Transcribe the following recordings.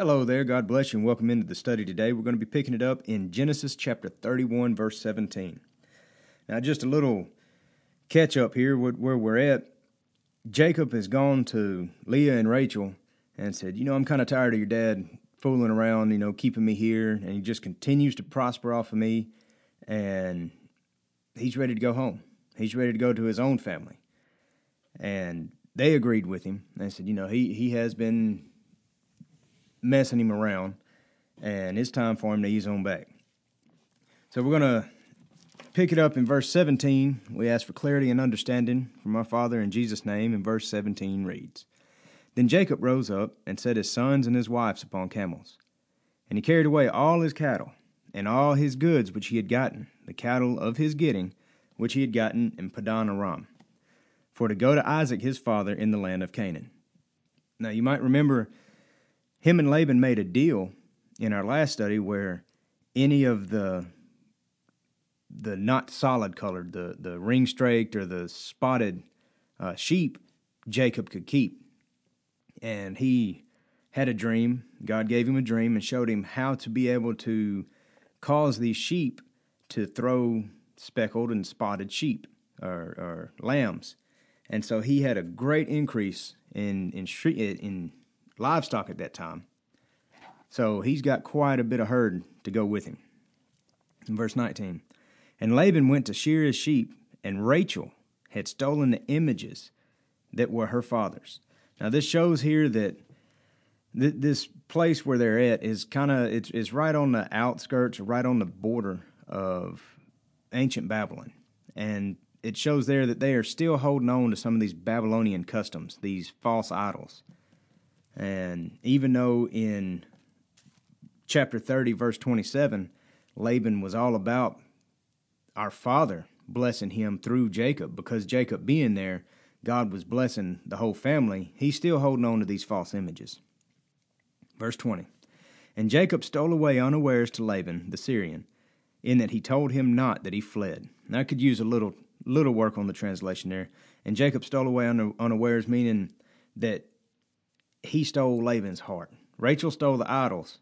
Hello there. God bless you and welcome into the study today. We're going to be picking it up in Genesis chapter 31, verse 17. Now, just a little catch up here where we're at. Jacob has gone to Leah and Rachel and said, You know, I'm kind of tired of your dad fooling around, you know, keeping me here. And he just continues to prosper off of me. And he's ready to go home. He's ready to go to his own family. And they agreed with him. They said, You know, he, he has been messing him around, and it's time for him to ease on back. So we're going to pick it up in verse 17. We ask for clarity and understanding from our Father in Jesus' name, and verse 17 reads Then Jacob rose up and set his sons and his wives upon camels. And he carried away all his cattle, and all his goods which he had gotten, the cattle of his getting, which he had gotten in Padan Aram, for to go to Isaac his father in the land of Canaan. Now you might remember him and Laban made a deal in our last study where any of the the not solid colored, the the ring straked or the spotted uh, sheep, Jacob could keep. And he had a dream. God gave him a dream and showed him how to be able to cause these sheep to throw speckled and spotted sheep or, or lambs. And so he had a great increase in in in livestock at that time. So he's got quite a bit of herd to go with him. In verse 19, and Laban went to shear his sheep, and Rachel had stolen the images that were her father's. Now this shows here that th- this place where they're at is kind of it's, it's right on the outskirts, right on the border of ancient Babylon, and it shows there that they are still holding on to some of these Babylonian customs, these false idols. And even though in chapter 30, verse 27, Laban was all about our father blessing him through Jacob, because Jacob being there, God was blessing the whole family, he's still holding on to these false images. Verse 20 And Jacob stole away unawares to Laban the Syrian, in that he told him not that he fled. I could use a little little work on the translation there. And Jacob stole away unawares, meaning that he stole Laban's heart. Rachel stole the idols,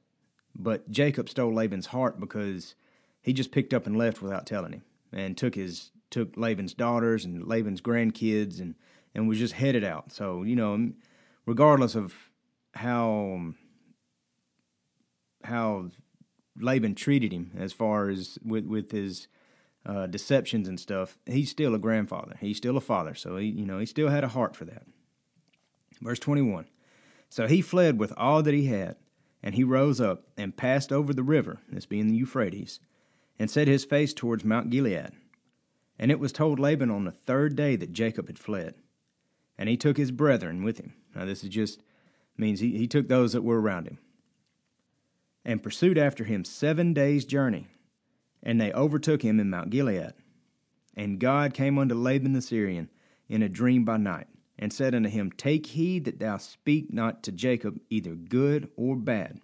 but Jacob stole Laban's heart because he just picked up and left without telling him, and took his took Laban's daughters and Laban's grandkids and and was just headed out. So you know, regardless of how how Laban treated him as far as with with his uh, deceptions and stuff, he's still a grandfather. He's still a father. So he you know he still had a heart for that. Verse twenty one. So he fled with all that he had, and he rose up and passed over the river, this being the Euphrates, and set his face towards Mount Gilead. And it was told Laban on the third day that Jacob had fled. And he took his brethren with him. Now, this is just means he, he took those that were around him and pursued after him seven days' journey. And they overtook him in Mount Gilead. And God came unto Laban the Syrian in a dream by night and said unto him, Take heed that thou speak not to Jacob either good or bad.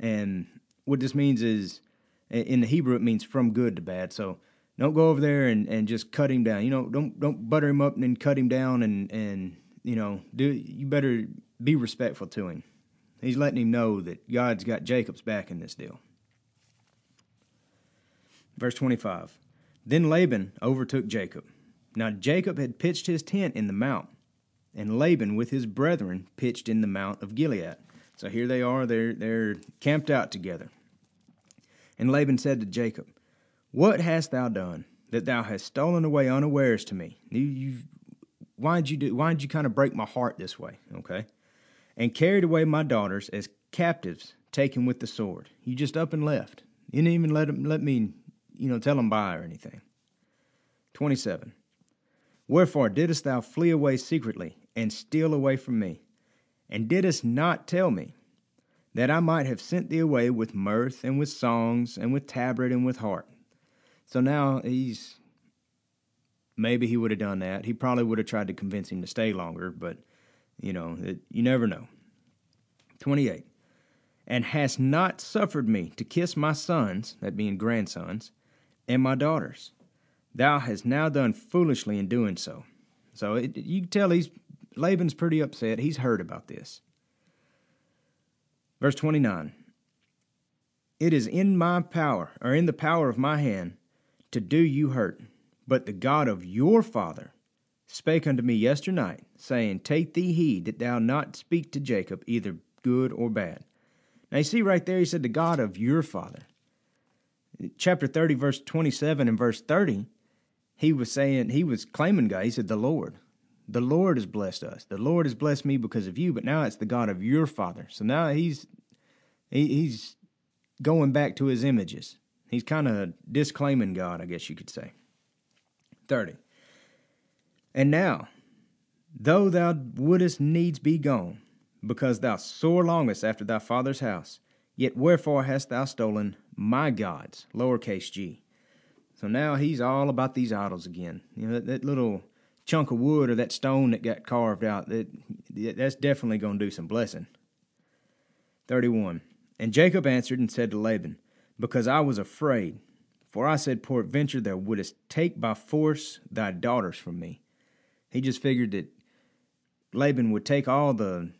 And what this means is, in the Hebrew, it means from good to bad. So don't go over there and, and just cut him down. You know, don't don't butter him up and then cut him down and and you know do you better be respectful to him. He's letting him know that God's got Jacob's back in this deal. Verse 25. Then Laban overtook Jacob. Now Jacob had pitched his tent in the mount, and Laban with his brethren pitched in the mount of Gilead. So here they are, they're, they're camped out together. And Laban said to Jacob, What hast thou done, that thou hast stolen away unawares to me? You, why'd you do? Why'd you kind of break my heart this way? Okay, and carried away my daughters as captives, taken with the sword. You just up and left. You didn't even let them, let me, you know, tell them bye or anything. Twenty-seven. Wherefore didst thou flee away secretly and steal away from me? And didst not tell me that I might have sent thee away with mirth and with songs and with tabret and with harp? So now he's maybe he would have done that. He probably would have tried to convince him to stay longer, but you know, it, you never know. 28. And hast not suffered me to kiss my sons, that being grandsons, and my daughters. Thou hast now done foolishly in doing so. So it, you can tell he's Laban's pretty upset. He's heard about this. Verse 29 It is in my power, or in the power of my hand, to do you hurt. But the God of your father spake unto me yesternight, saying, Take thee heed that thou not speak to Jacob either good or bad. Now you see right there, he said, The God of your father. Chapter 30, verse 27 and verse 30, he was saying, he was claiming God. He said, The Lord. The Lord has blessed us. The Lord has blessed me because of you, but now it's the God of your father. So now he's he, he's going back to his images. He's kind of disclaiming God, I guess you could say. 30. And now, though thou wouldest needs be gone, because thou sore longest after thy father's house, yet wherefore hast thou stolen my gods? Lowercase g. So now he's all about these idols again. You know, that, that little chunk of wood or that stone that got carved out, that, that's definitely going to do some blessing. 31. And Jacob answered and said to Laban, Because I was afraid, for I said, Peradventure thou wouldest take by force thy daughters from me. He just figured that Laban would take all the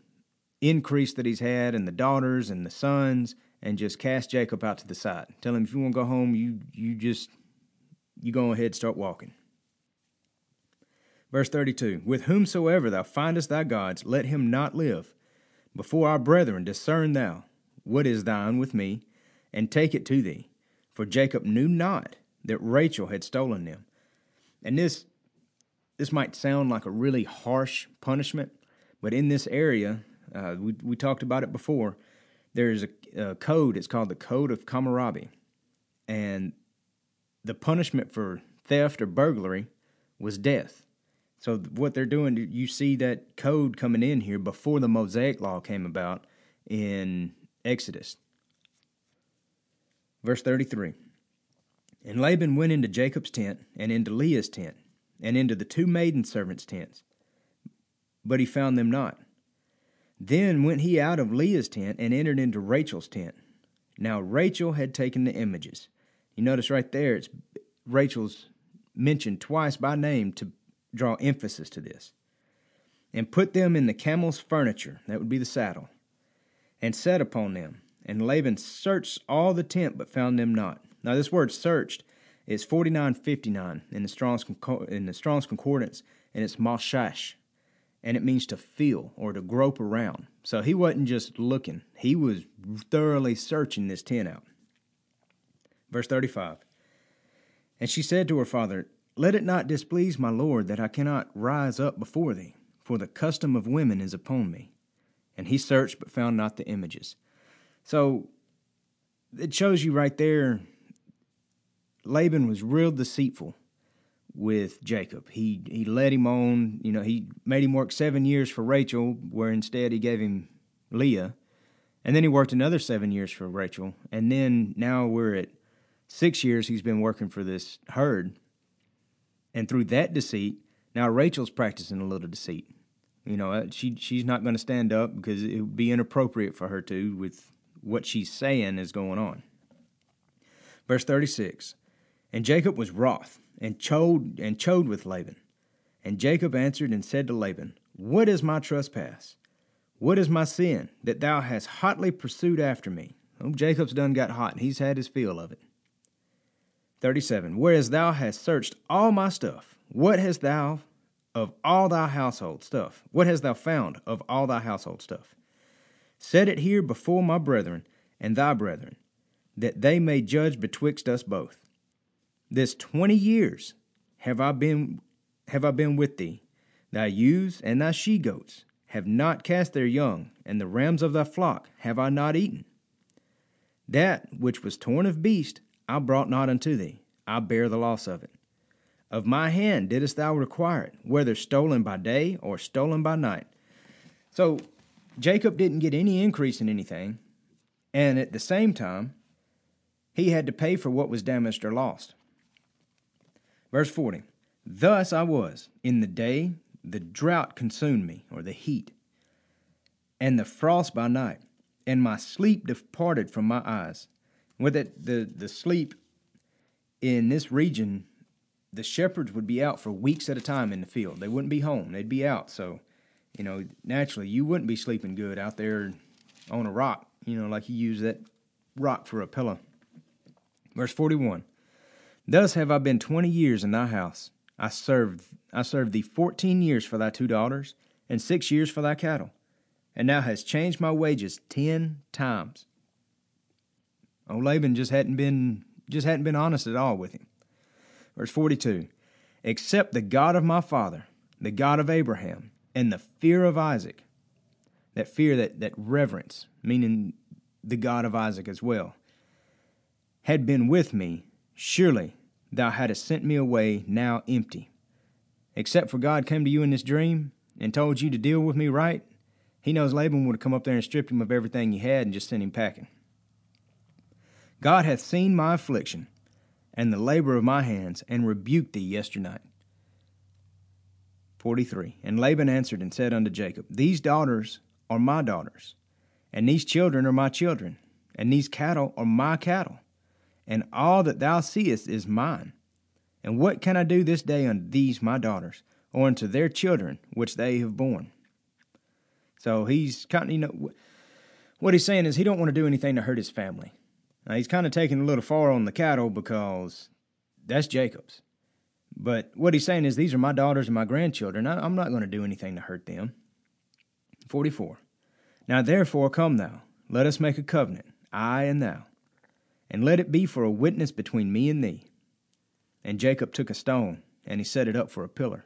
increase that he's had and the daughters and the sons and just cast Jacob out to the side. Tell him if you want to go home, you you just you go ahead and start walking. Verse 32 With whomsoever thou findest thy gods, let him not live. Before our brethren discern thou what is thine with me, and take it to thee. For Jacob knew not that Rachel had stolen them. And this this might sound like a really harsh punishment, but in this area, uh, we, we talked about it before, there's a, a code, it's called the Code of Hammurabi. And the punishment for theft or burglary was death. So what they're doing, you see that code coming in here before the Mosaic law came about in Exodus. Verse 33 And Laban went into Jacob's tent, and into Leah's tent, and into the two maiden servants' tents, but he found them not. Then went he out of Leah's tent and entered into Rachel's tent. Now Rachel had taken the images. You notice right there, it's Rachel's mentioned twice by name to draw emphasis to this. And put them in the camel's furniture, that would be the saddle, and sat upon them. And Laban searched all the tent, but found them not. Now, this word searched is 4959 in the Strong's, in the Strong's Concordance, and it's mashash, and it means to feel or to grope around. So he wasn't just looking, he was thoroughly searching this tent out. Verse 35 And she said to her father, Let it not displease my lord that I cannot rise up before thee, for the custom of women is upon me. And he searched but found not the images. So it shows you right there Laban was real deceitful with Jacob. He he led him on, you know, he made him work seven years for Rachel, where instead he gave him Leah. And then he worked another seven years for Rachel. And then now we're at six years he's been working for this herd. And through that deceit, now Rachel's practicing a little deceit. You know, uh, she she's not going to stand up because it would be inappropriate for her to with what she's saying is going on. Verse 36 And Jacob was wroth and chode, and chode with Laban. And Jacob answered and said to Laban, What is my trespass? What is my sin that thou hast hotly pursued after me? Oh, Jacob's done got hot. He's had his feel of it. 37. Whereas thou hast searched all my stuff, what hast thou of all thy household stuff. What hast thou found of all thy household stuff? Set it here before my brethren and thy brethren, that they may judge betwixt us both. This twenty years have I been have I been with thee. Thy ewes and thy she goats have not cast their young, and the rams of thy flock have I not eaten. That which was torn of beast I brought not unto thee. I bear the loss of it. Of my hand didst thou require it, whether stolen by day or stolen by night. So Jacob didn't get any increase in anything, and at the same time, he had to pay for what was damaged or lost. Verse 40 Thus I was in the day the drought consumed me, or the heat, and the frost by night, and my sleep departed from my eyes. With it, the, the sleep in this region, the shepherds would be out for weeks at a time in the field. They wouldn't be home, they'd be out. So, you know, naturally, you wouldn't be sleeping good out there on a rock, you know, like you use that rock for a pillow. Verse 41 Thus have I been twenty years in thy house. I served, I served thee fourteen years for thy two daughters, and six years for thy cattle. And thou hast changed my wages ten times. Old Laban just hadn't been just hadn't been honest at all with him. Verse 42 Except the God of my father, the God of Abraham, and the fear of Isaac, that fear, that, that reverence, meaning the God of Isaac as well, had been with me, surely thou hadst sent me away now empty. Except for God came to you in this dream and told you to deal with me right, he knows Laban would have come up there and stripped him of everything he had and just sent him packing. God hath seen my affliction and the labor of my hands, and rebuked thee yesternight. 43. And Laban answered and said unto Jacob, These daughters are my daughters, and these children are my children, and these cattle are my cattle and all that thou seest is mine. And what can I do this day unto these my daughters, or unto their children which they have borne? So he's kind of, you know, what he's saying is he don't want to do anything to hurt his family. Now, he's kind of taking a little far on the cattle because that's Jacob's. But what he's saying is these are my daughters and my grandchildren. I, I'm not going to do anything to hurt them. 44. Now therefore come thou, let us make a covenant, I and thou and let it be for a witness between me and thee. And Jacob took a stone, and he set it up for a pillar.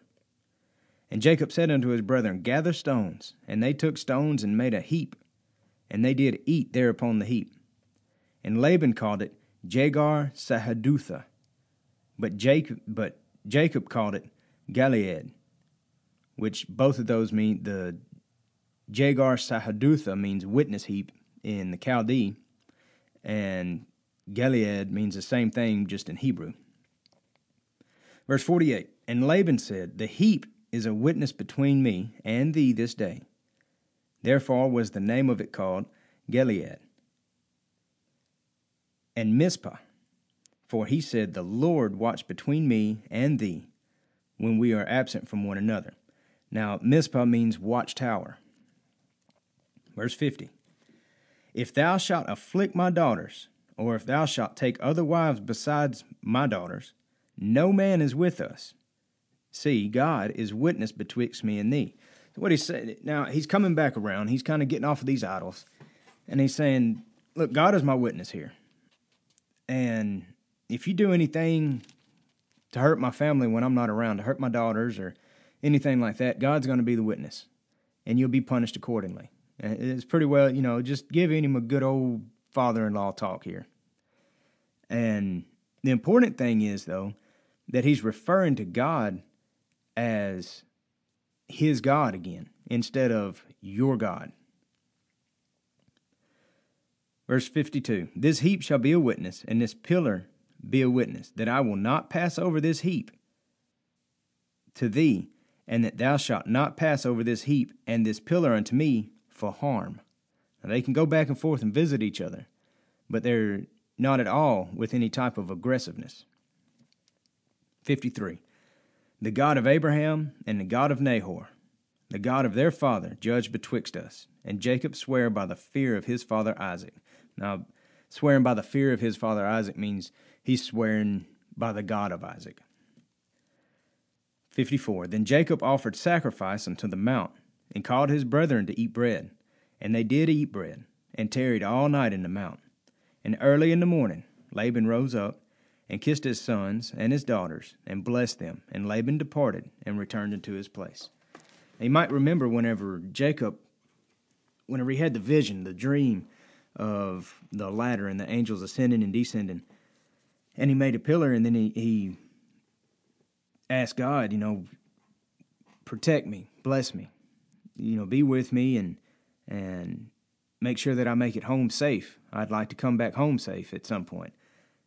And Jacob said unto his brethren, Gather stones. And they took stones and made a heap, and they did eat there upon the heap. And Laban called it Jegar Sahadutha, but Jacob, but Jacob called it Galeed, which both of those mean the Jagar Sahadutha means witness heap in the Chaldee, and Gilead means the same thing, just in Hebrew. Verse 48 And Laban said, The heap is a witness between me and thee this day. Therefore was the name of it called Gilead. And Mizpah, for he said, The Lord watch between me and thee when we are absent from one another. Now, Mizpah means watchtower. Verse 50 If thou shalt afflict my daughters, or if thou shalt take other wives besides my daughters, no man is with us. See, God is witness betwixt me and thee. So what he said now, he's coming back around. He's kind of getting off of these idols, and he's saying, "Look, God is my witness here, and if you do anything to hurt my family when I'm not around, to hurt my daughters or anything like that, God's going to be the witness, and you'll be punished accordingly." And it's pretty well, you know, just giving him a good old father in law talk here. And the important thing is, though, that he's referring to God as his God again instead of your God. Verse 52 This heap shall be a witness, and this pillar be a witness, that I will not pass over this heap to thee, and that thou shalt not pass over this heap and this pillar unto me for harm. Now, they can go back and forth and visit each other, but they're not at all with any type of aggressiveness. 53. The God of Abraham and the God of Nahor, the God of their father, judge betwixt us. And Jacob sware by the fear of his father Isaac. Now, swearing by the fear of his father Isaac means he's swearing by the God of Isaac. 54. Then Jacob offered sacrifice unto the mount, and called his brethren to eat bread. And they did eat bread, and tarried all night in the mount. And early in the morning Laban rose up, and kissed his sons and his daughters, and blessed them. And Laban departed, and returned into his place. And you might remember whenever Jacob, whenever he had the vision, the dream of the ladder and the angels ascending and descending, and he made a pillar, and then he, he asked God, you know, protect me, bless me, you know, be with me, and and make sure that I make it home safe. I'd like to come back home safe at some point.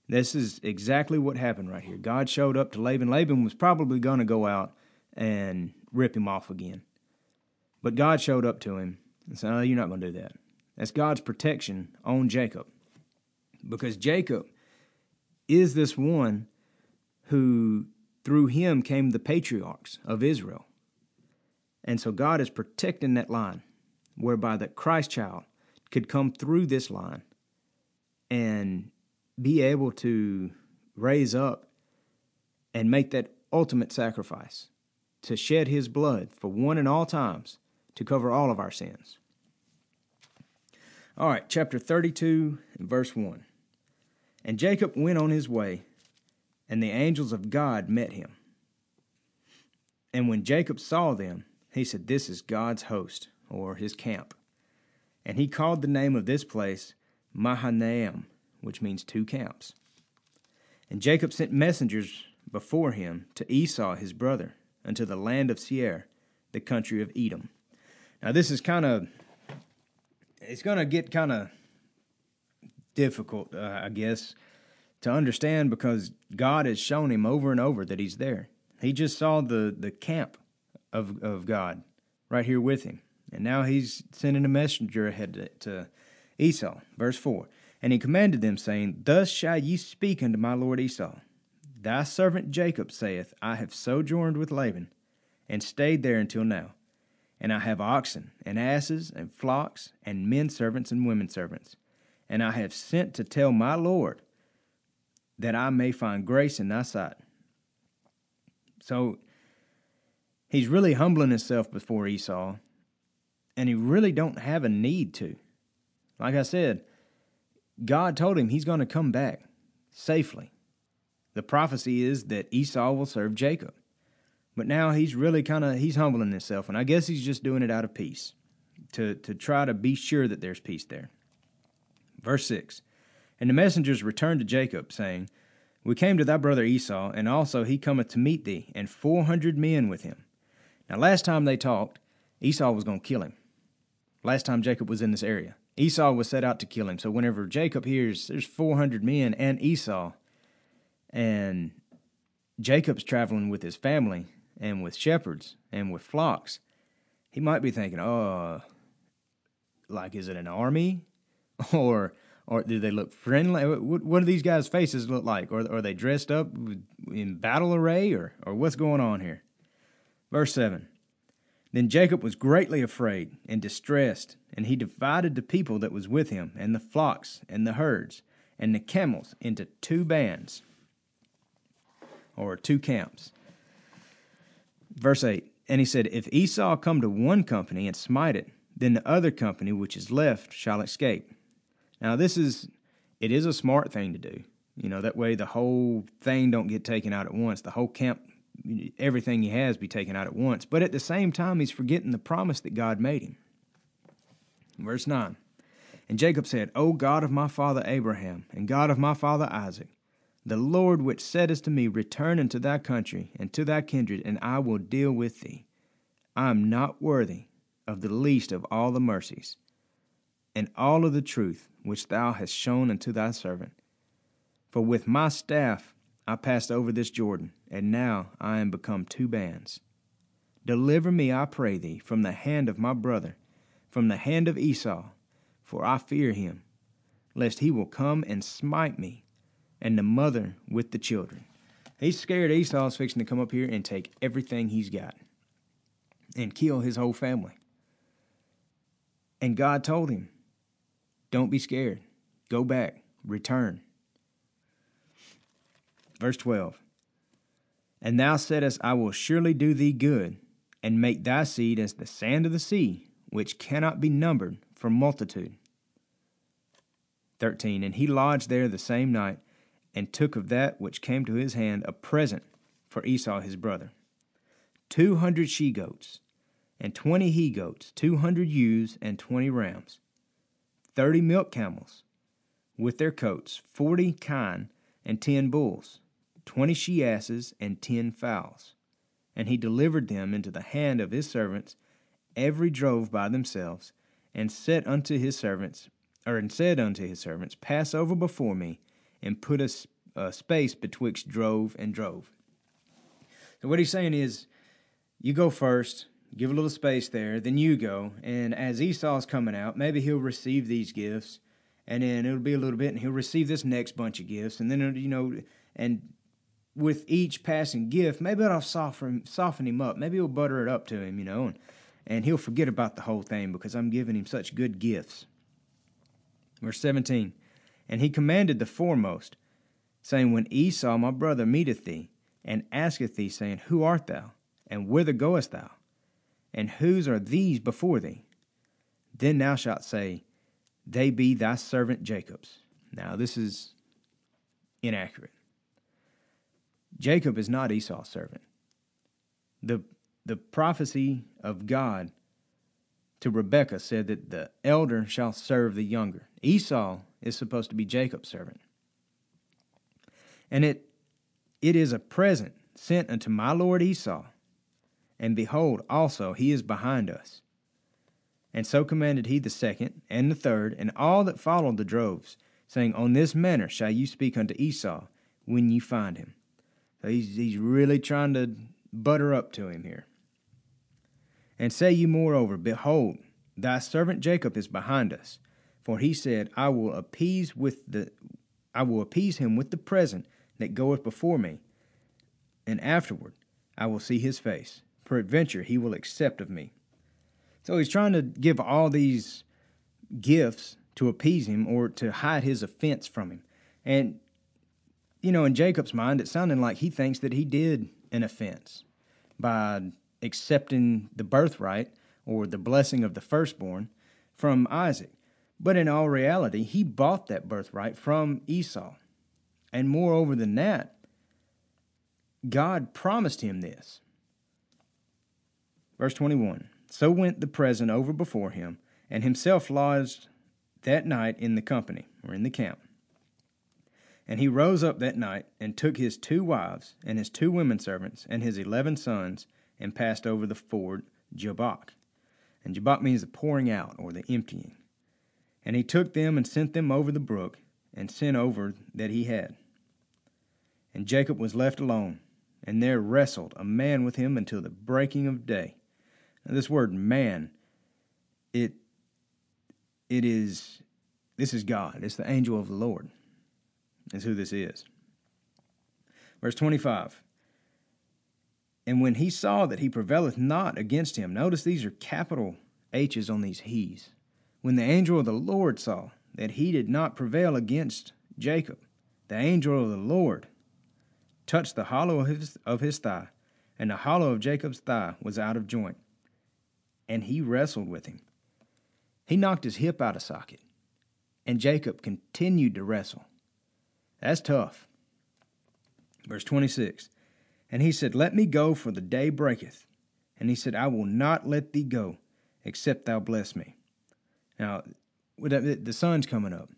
This is exactly what happened right here. God showed up to Laban. Laban was probably going to go out and rip him off again. But God showed up to him and said, No, you're not going to do that. That's God's protection on Jacob. Because Jacob is this one who, through him, came the patriarchs of Israel. And so God is protecting that line, whereby the Christ child could come through this line and be able to raise up and make that ultimate sacrifice to shed his blood for one and all times to cover all of our sins. All right, chapter 32, verse 1. And Jacob went on his way, and the angels of God met him. And when Jacob saw them, he said, This is God's host, or his camp. And he called the name of this place Mahanaim, which means two camps. And Jacob sent messengers before him to Esau his brother, unto the land of Seir, the country of Edom. Now, this is kind of, it's going to get kind of difficult, uh, I guess, to understand because God has shown him over and over that he's there. He just saw the, the camp of, of God right here with him. And now he's sending a messenger ahead to, to Esau. Verse 4 And he commanded them, saying, Thus shall ye speak unto my lord Esau. Thy servant Jacob saith, I have sojourned with Laban, and stayed there until now. And I have oxen, and asses, and flocks, and men servants, and women servants. And I have sent to tell my Lord that I may find grace in thy sight. So he's really humbling himself before Esau, and he really don't have a need to. Like I said, God told him he's going to come back safely. The prophecy is that Esau will serve Jacob. But now he's really kind of he's humbling himself, and I guess he's just doing it out of peace, to to try to be sure that there's peace there. Verse six, and the messengers returned to Jacob, saying, We came to thy brother Esau, and also he cometh to meet thee, and four hundred men with him. Now, last time they talked, Esau was going to kill him. Last time Jacob was in this area, Esau was set out to kill him. So whenever Jacob hears there's 400 men and Esau, and Jacob's traveling with his family and with shepherds and with flocks, he might be thinking, oh, like, is it an army? Or or do they look friendly? What, what do these guys' faces look like? Or are they dressed up in battle array? Or, or what's going on here? Verse 7 Then Jacob was greatly afraid and distressed, and he divided the people that was with him, and the flocks, and the herds, and the camels into two bands or two camps. Verse 8 And he said, If Esau come to one company and smite it, then the other company which is left shall escape. Now this is it is a smart thing to do. You know, that way the whole thing don't get taken out at once. The whole camp everything he has be taken out at once. But at the same time he's forgetting the promise that God made him. Verse 9. And Jacob said, O God of my father Abraham, and God of my father Isaac, the Lord which saidest to me, Return into thy country and to thy kindred, and I will deal with thee. I am not worthy of the least of all the mercies and all of the truth which thou hast shown unto thy servant. For with my staff I passed over this Jordan, and now I am become two bands. Deliver me, I pray thee, from the hand of my brother, from the hand of Esau, for I fear him, lest he will come and smite me and the mother with the children. He's scared Esau's fixing to come up here and take everything he's got and kill his whole family. And God told him, Don't be scared. Go back. Return. Verse 12 And thou saidst, I will surely do thee good, and make thy seed as the sand of the sea, which cannot be numbered for multitude. 13 And he lodged there the same night and took of that which came to his hand a present for Esau his brother two hundred she goats, and twenty he goats, two hundred ewes, and twenty rams, thirty milk camels, with their coats, forty kine, and ten bulls, twenty she asses, and ten foals. And he delivered them into the hand of his servants, every drove by themselves, and said unto his servants, or and said unto his servants, Pass over before me, and put a uh, space betwixt drove and drove. So what he's saying is, you go first, give a little space there, then you go, and as Esau's coming out, maybe he'll receive these gifts, and then it'll be a little bit, and he'll receive this next bunch of gifts, and then you know, and with each passing gift, maybe it'll soften soften him up, maybe it'll butter it up to him, you know, and and he'll forget about the whole thing because I'm giving him such good gifts. Verse 17 And he commanded the foremost, saying, When Esau my brother meeteth thee, and asketh thee, saying, Who art thou? And whither goest thou? And whose are these before thee? Then thou shalt say, They be thy servant Jacob's. Now this is inaccurate. Jacob is not Esau's servant. The the prophecy of God to Rebekah said that the elder shall serve the younger. Esau is supposed to be Jacob's servant. And it it is a present sent unto my lord Esau. And behold, also he is behind us. And so commanded he the second and the third, and all that followed the droves, saying, On this manner shall you speak unto Esau when you find him. So he's, he's really trying to butter up to him here. And say you moreover, Behold, thy servant Jacob is behind us. For he said, I will appease with the I will appease him with the present that goeth before me, and afterward I will see his face. Peradventure he will accept of me. So he's trying to give all these gifts to appease him or to hide his offense from him. And, you know, in Jacob's mind, it sounded like he thinks that he did an offense by accepting the birthright or the blessing of the firstborn from Isaac. But in all reality, he bought that birthright from Esau. And moreover than that, God promised him this. Verse 21 So went the present over before him, and himself lodged that night in the company, or in the camp. And he rose up that night, and took his two wives, and his two women servants, and his eleven sons, and passed over the ford Jabbok. And Jabbok means the pouring out, or the emptying. And he took them and sent them over the brook, and sent over that he had. And Jacob was left alone, and there wrestled a man with him until the breaking of day. Now, this word man, it it is this is God. It's the angel of the Lord. Is who this is. Verse 25. And when he saw that he prevaileth not against him, notice these are capital H's on these he's. When the angel of the Lord saw that he did not prevail against Jacob, the angel of the Lord touched the hollow of his, of his thigh, and the hollow of Jacob's thigh was out of joint. And he wrestled with him. He knocked his hip out of socket, and Jacob continued to wrestle. That's tough. Verse 26 And he said, Let me go, for the day breaketh. And he said, I will not let thee go, except thou bless me. Now, the sun's coming up.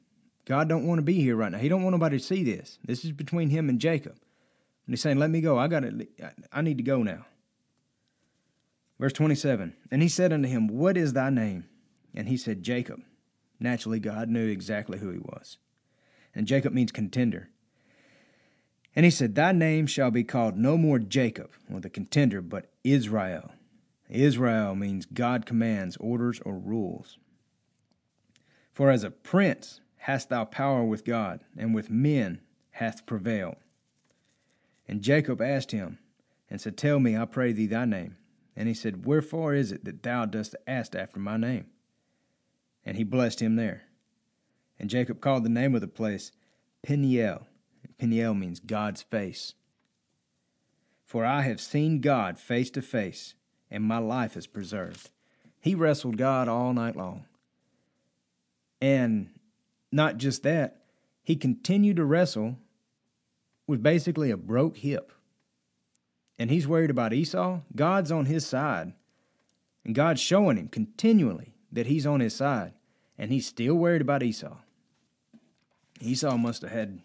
God don't want to be here right now. He don't want nobody to see this. This is between him and Jacob. And he's saying, Let me go. I got to, I need to go now. Verse 27 And he said unto him, What is thy name? And he said, Jacob. Naturally, God knew exactly who he was. And Jacob means contender. And he said, Thy name shall be called no more Jacob, or the contender, but Israel. Israel means God commands, orders, or rules. For as a prince hast thou power with God, and with men hath prevailed. And Jacob asked him, and said, Tell me, I pray thee, thy name. And he said, Wherefore is it that thou dost ask after my name? And he blessed him there. And Jacob called the name of the place Peniel. Peniel means God's face. For I have seen God face to face, and my life is preserved. He wrestled God all night long. And not just that, he continued to wrestle with basically a broke hip. And he's worried about Esau. God's on his side. And God's showing him continually that he's on his side. And he's still worried about Esau. Esau must have had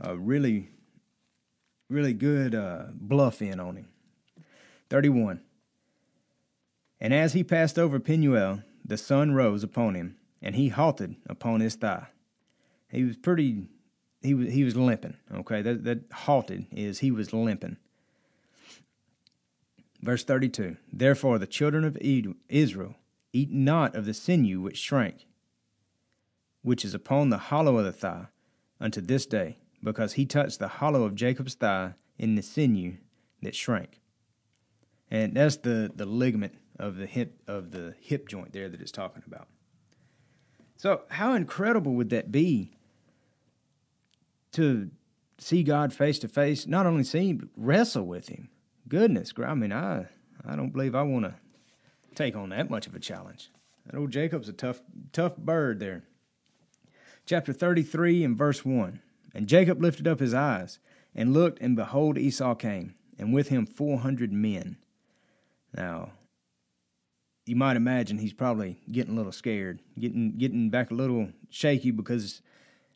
a really, really good uh, bluff in on him. 31. And as he passed over Penuel, the sun rose upon him, and he halted upon his thigh. He was pretty he was he was limping. Okay, that that halted is he was limping. Verse thirty two. Therefore the children of Israel eat not of the sinew which shrank, which is upon the hollow of the thigh, unto this day, because he touched the hollow of Jacob's thigh in the sinew that shrank. And that's the, the ligament of the hip of the hip joint there that it's talking about. So how incredible would that be to see God face to face, not only see him, but wrestle with him. Goodness, I mean, I I don't believe I want to take on that much of a challenge. That old Jacob's a tough tough bird there. Chapter 33 and verse 1. And Jacob lifted up his eyes and looked, and behold, Esau came, and with him 400 men. Now, you might imagine he's probably getting a little scared, getting getting back a little shaky because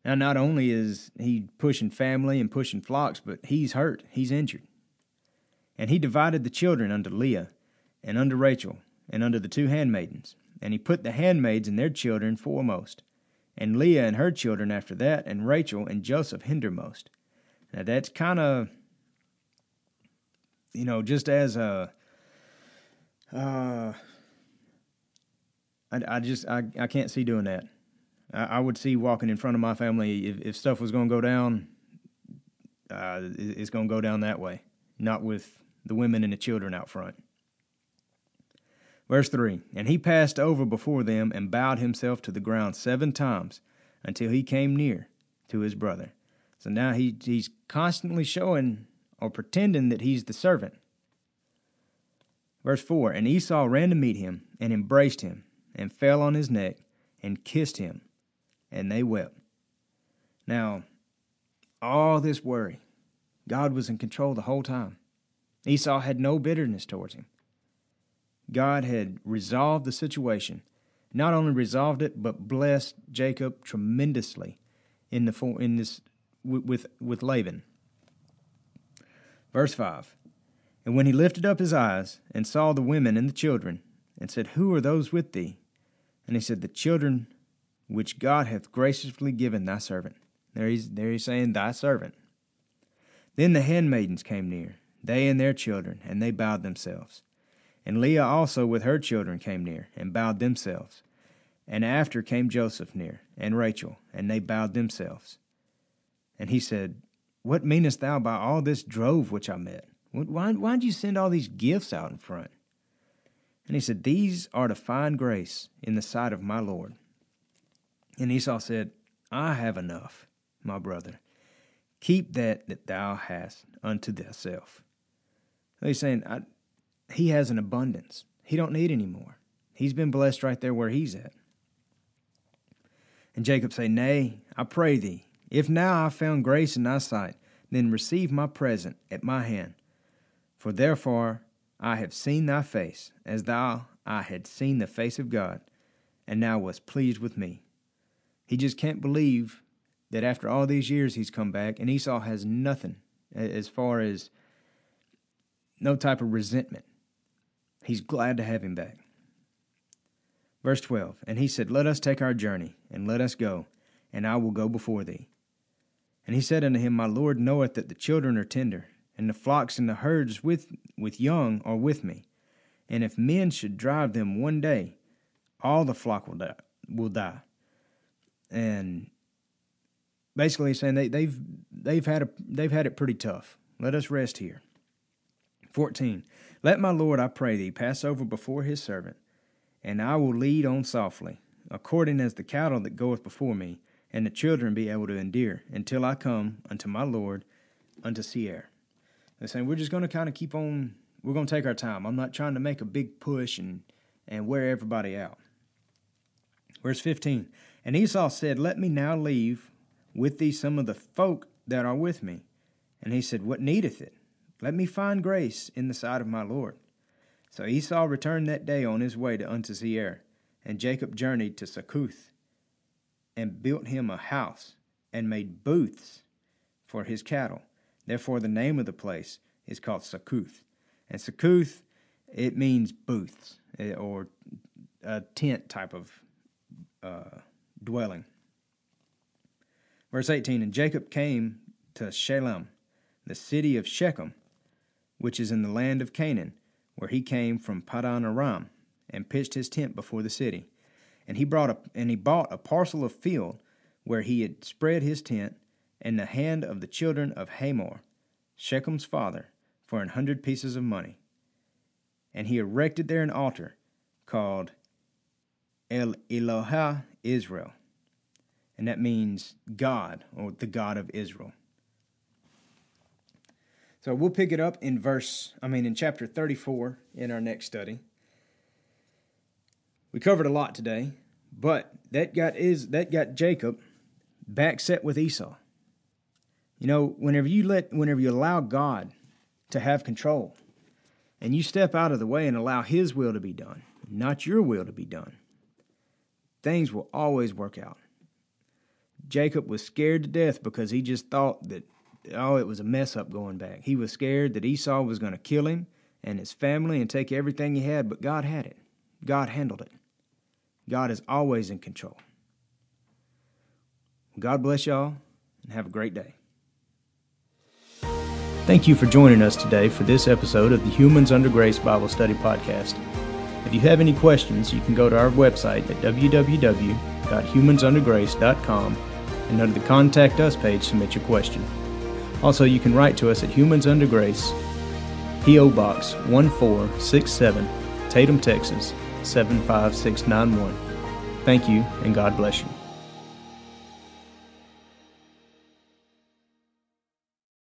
now, not only is he pushing family and pushing flocks, but he's hurt, he's injured. And he divided the children unto Leah and unto Rachel and unto the two handmaidens. And he put the handmaids and their children foremost, and Leah and her children after that, and Rachel and Joseph hindermost. Now that's kind of, you know, just as a, uh, I, I just I, I can't see doing that. I, I would see walking in front of my family if, if stuff was going to go down. Uh, it's going to go down that way, not with the women and the children out front. Verse 3 And he passed over before them and bowed himself to the ground seven times until he came near to his brother. So now he, he's constantly showing or pretending that he's the servant. Verse 4 And Esau ran to meet him and embraced him and fell on his neck and kissed him and they wept. Now, all this worry, God was in control the whole time. Esau had no bitterness towards him. God had resolved the situation, not only resolved it, but blessed Jacob tremendously in the in this with with Laban. Verse five, and when he lifted up his eyes and saw the women and the children, and said, Who are those with thee? And he said, The children which God hath graciously given thy servant. There he's, there he's saying, thy servant. Then the handmaidens came near, they and their children, and they bowed themselves. And Leah also with her children came near, and bowed themselves. And after came Joseph near, and Rachel, and they bowed themselves. And he said, What meanest thou by all this drove which I met? Why, why'd you send all these gifts out in front? And he said, These are to find grace in the sight of my Lord. And Esau said, I have enough, my brother. Keep that that thou hast unto thyself. He's saying, he has an abundance. He don't need any more. He's been blessed right there where he's at. And Jacob say, Nay, I pray thee, if now I have found grace in thy sight, then receive my present at my hand. For therefore I have seen thy face, as thou I had seen the face of God, and thou wast pleased with me. He just can't believe that after all these years he's come back and Esau has nothing as far as no type of resentment. He's glad to have him back. Verse 12 And he said, Let us take our journey, and let us go, and I will go before thee. And he said unto him, My Lord knoweth that the children are tender, and the flocks and the herds with, with young are with me. And if men should drive them one day, all the flock will die. Will die and basically saying they, they've they've had a they've had it pretty tough. Let us rest here. Fourteen. Let my Lord, I pray thee, pass over before his servant, and I will lead on softly, according as the cattle that goeth before me, and the children be able to endure, until I come unto my Lord, unto Seir. They're saying we're just going to kind of keep on. We're going to take our time. I'm not trying to make a big push and and wear everybody out. Verse 15 And Esau said, Let me now leave with thee some of the folk that are with me. And he said, What needeth it? Let me find grace in the sight of my Lord. So Esau returned that day on his way to unto Seir, and Jacob journeyed to Succoth, and built him a house, and made booths for his cattle. Therefore the name of the place is called Succoth. And Succoth, it means booths, eh, or a tent type of uh, dwelling. Verse 18 And Jacob came to Shalem, the city of Shechem, which is in the land of Canaan, where he came from Padan Aram, and pitched his tent before the city. And he brought a, and he bought a parcel of field where he had spread his tent, in the hand of the children of Hamor, Shechem's father, for an hundred pieces of money. And he erected there an altar called El Eloha Israel. And that means God, or the God of Israel. So we'll pick it up in verse, I mean, in chapter 34 in our next study. We covered a lot today, but that got is that got Jacob back set with Esau. You know, whenever you let whenever you allow God to have control and you step out of the way and allow his will to be done, not your will to be done, things will always work out. Jacob was scared to death because he just thought that oh, it was a mess up going back. He was scared that Esau was going to kill him and his family and take everything he had, but God had it. God handled it. God is always in control. God bless y'all and have a great day. Thank you for joining us today for this episode of the Humans Under Grace Bible Study Podcast. If you have any questions, you can go to our website at www.humansundergrace.com and under the Contact Us page, submit your question. Also, you can write to us at Humans Under Grace, P.O. Box 1467, Tatum, Texas 75691. Thank you, and God bless you.